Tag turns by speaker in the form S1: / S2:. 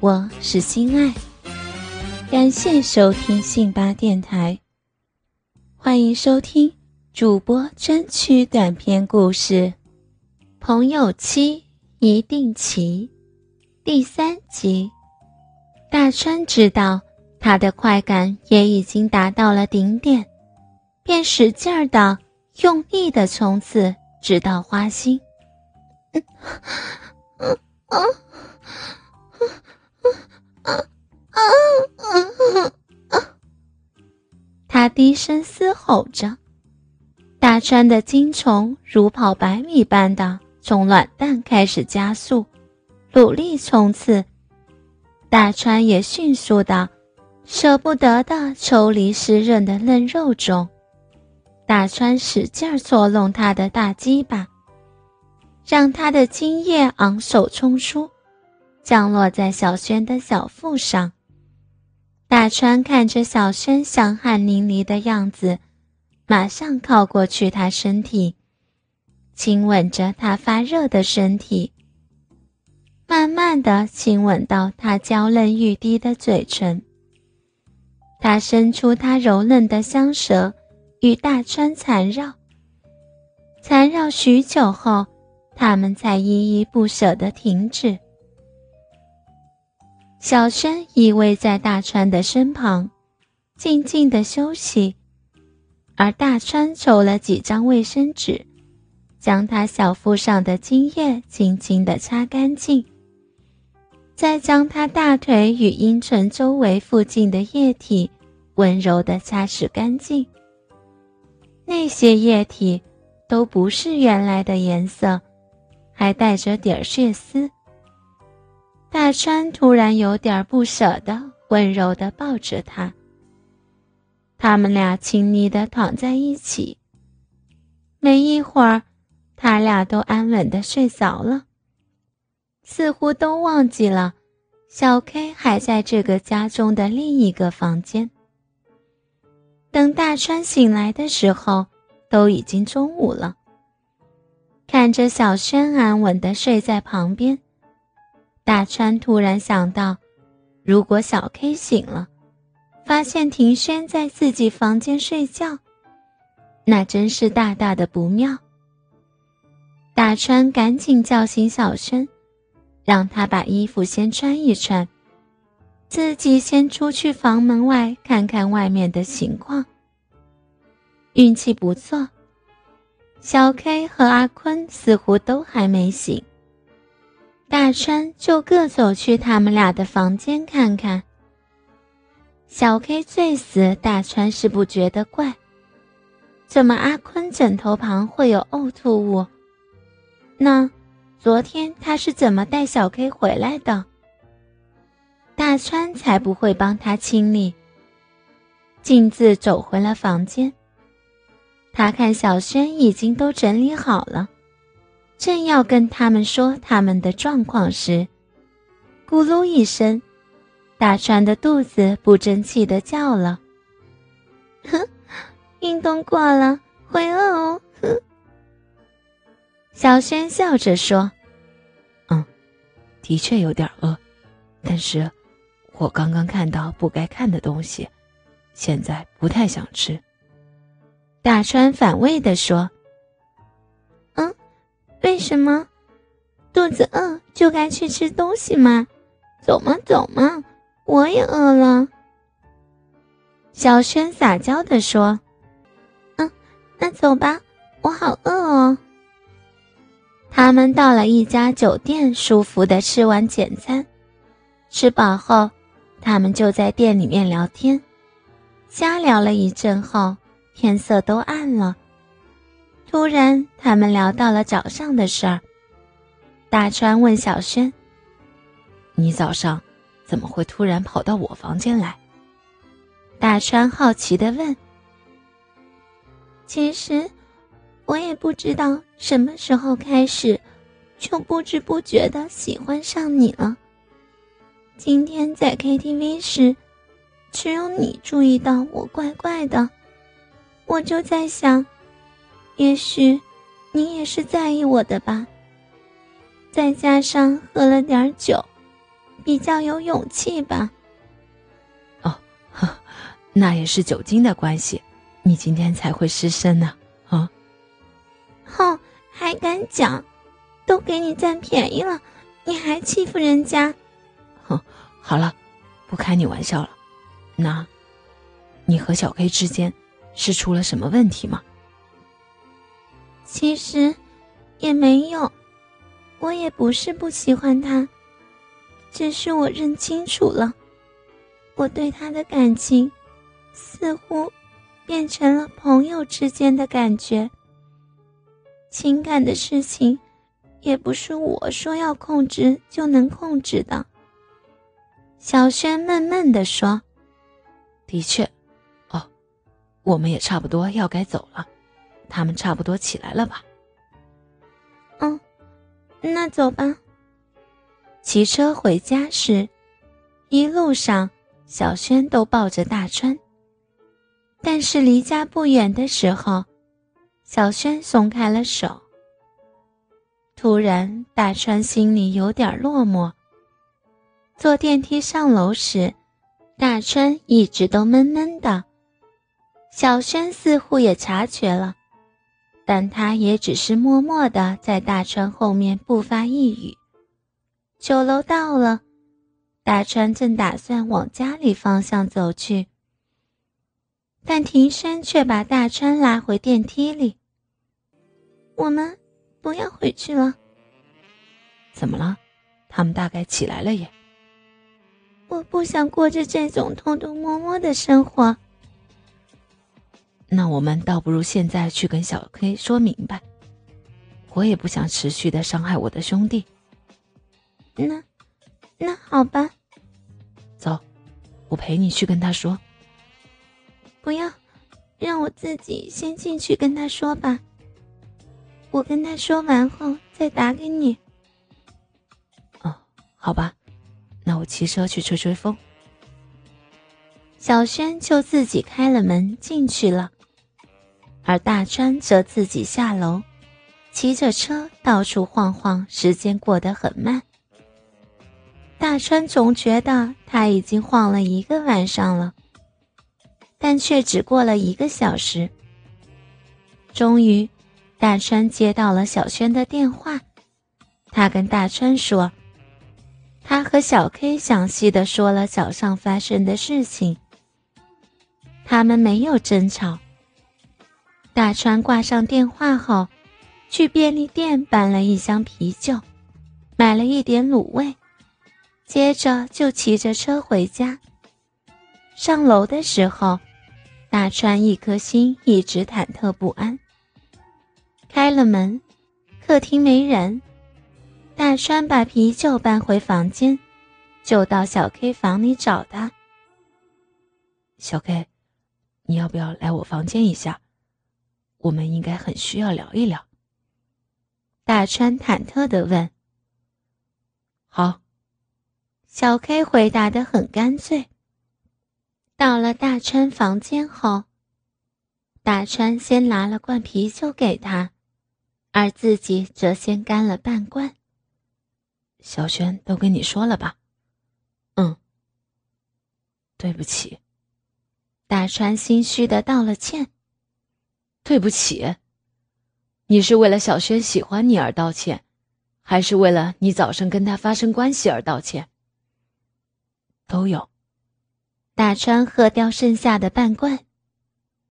S1: 我是心爱，感谢收听信巴电台，欢迎收听主播专区短篇故事《朋友妻一定齐》第三集。大川知道他的快感也已经达到了顶点，便使劲儿的、用力的冲刺，直到花心。他低声嘶吼着，大川的精虫如跑百米般的从卵蛋开始加速，努力冲刺。大川也迅速的、舍不得的抽离湿润的嫩肉中。大川使劲儿搓弄他的大鸡巴，让他的精液昂首冲出，降落在小轩的小腹上。大川看着小轩香汗淋漓的样子，马上靠过去他身体，亲吻着他发热的身体。慢慢的亲吻到他娇嫩欲滴的嘴唇，他伸出他柔嫩的香舌与大川缠绕，缠绕许久后，他们才依依不舍的停止。小轩依偎在大川的身旁，静静的休息，而大川抽了几张卫生纸，将他小腹上的精液轻轻的擦干净。再将他大腿与阴唇周围附近的液体温柔地擦拭干净。那些液体都不是原来的颜色，还带着点血丝。大川突然有点不舍得，温柔地抱着他。他们俩亲昵地躺在一起。没一会儿，他俩都安稳地睡着了。似乎都忘记了，小 K 还在这个家中的另一个房间。等大川醒来的时候，都已经中午了。看着小轩安稳的睡在旁边，大川突然想到，如果小 K 醒了，发现庭轩在自己房间睡觉，那真是大大的不妙。大川赶紧叫醒小轩。让他把衣服先穿一穿，自己先出去房门外看看外面的情况。运气不错，小 K 和阿坤似乎都还没醒。大川就各走去他们俩的房间看看。小 K 醉死，大川是不觉得怪，怎么阿坤枕头旁会有呕吐物？那？昨天他是怎么带小 K 回来的？大川才不会帮他清理。径自走回了房间。他看小轩已经都整理好了，正要跟他们说他们的状况时，咕噜一声，大川的肚子不争气的叫了：“哼，运动过了会饿哦。”哼。小轩笑着说：“
S2: 嗯，的确有点饿，但是我刚刚看到不该看的东西，现在不太想吃。”
S1: 大川反胃的说：“，为什么？肚子饿就该去吃东西吗？走嘛走嘛，我也饿了。”小轩撒娇的说：“嗯，那走吧，我好饿哦。”他们到了一家酒店，舒服的吃完简餐。吃饱后，他们就在店里面聊天，瞎聊了一阵后，天色都暗了。突然，他们聊到了早上的事儿。大川问小轩：“
S2: 你早上怎么会突然跑到我房间来？”
S1: 大川好奇的问：“其实……”我也不知道什么时候开始，就不知不觉的喜欢上你了。今天在 KTV 时，只有你注意到我怪怪的，我就在想，也许你也是在意我的吧。再加上喝了点酒，比较有勇气吧。
S2: 哦，那也是酒精的关系，你今天才会失身呢。啊！
S1: 哼，还敢讲？都给你占便宜了，你还欺负人家？
S2: 哼，好了，不开你玩笑了。那，你和小 K 之间是出了什么问题吗？
S1: 其实，也没有。我也不是不喜欢他，只是我认清楚了，我对他的感情，似乎变成了朋友之间的感觉。情感的事情，也不是我说要控制就能控制的。小轩闷闷地说：“
S2: 的确，哦，我们也差不多要该走了，他们差不多起来了吧？”
S1: 嗯。那走吧。
S2: 骑车回家时，一路上小轩都抱着大川。但是离家不远的时候，小轩松开了手。突然，大川心里有点落寞。坐电梯上楼时，大川一直都闷闷的。小轩似乎也察觉了。但他也只是默默的在大川后面不发一语。酒楼到了，大川正打算往家里方向走去，但庭生却把大川拉回电梯里。
S1: 我们不要回去了。
S2: 怎么了？他们大概起来了耶。
S1: 我不想过着这种偷偷摸摸的生活。
S2: 那我们倒不如现在去跟小 K 说明白。我也不想持续的伤害我的兄弟。
S1: 那，那好吧。
S2: 走，我陪你去跟他说。
S1: 不要，让我自己先进去跟他说吧。我跟他说完后再打给你。
S2: 哦，好吧，那我骑车去吹吹风。
S1: 小轩就自己开了门进去了。而大川则自己下楼，骑着车到处晃晃，时间过得很慢。大川总觉得他已经晃了一个晚上了，但却只过了一个小时。终于，大川接到了小轩的电话，他跟大川说，他和小 K 详细的说了早上发生的事情，他们没有争吵。大川挂上电话后，去便利店搬了一箱啤酒，买了一点卤味，接着就骑着车回家。上楼的时候，大川一颗心一直忐忑不安。开了门，客厅没人，大川把啤酒搬回房间，就到小 K 房里找他。
S2: 小 K，你要不要来我房间一下？我们应该很需要聊一聊。
S1: 大川忐忑的问：“
S2: 好。”
S1: 小 K 回答的很干脆。到了大川房间后，大川先拿了罐啤酒给他，而自己则先干了半罐。
S2: 小轩都跟你说了吧？
S1: 嗯。
S2: 对不起。
S1: 大川心虚的道了歉。
S2: 对不起，你是为了小轩喜欢你而道歉，还是为了你早上跟他发生关系而道歉？
S1: 都有。大川喝掉剩下的半罐，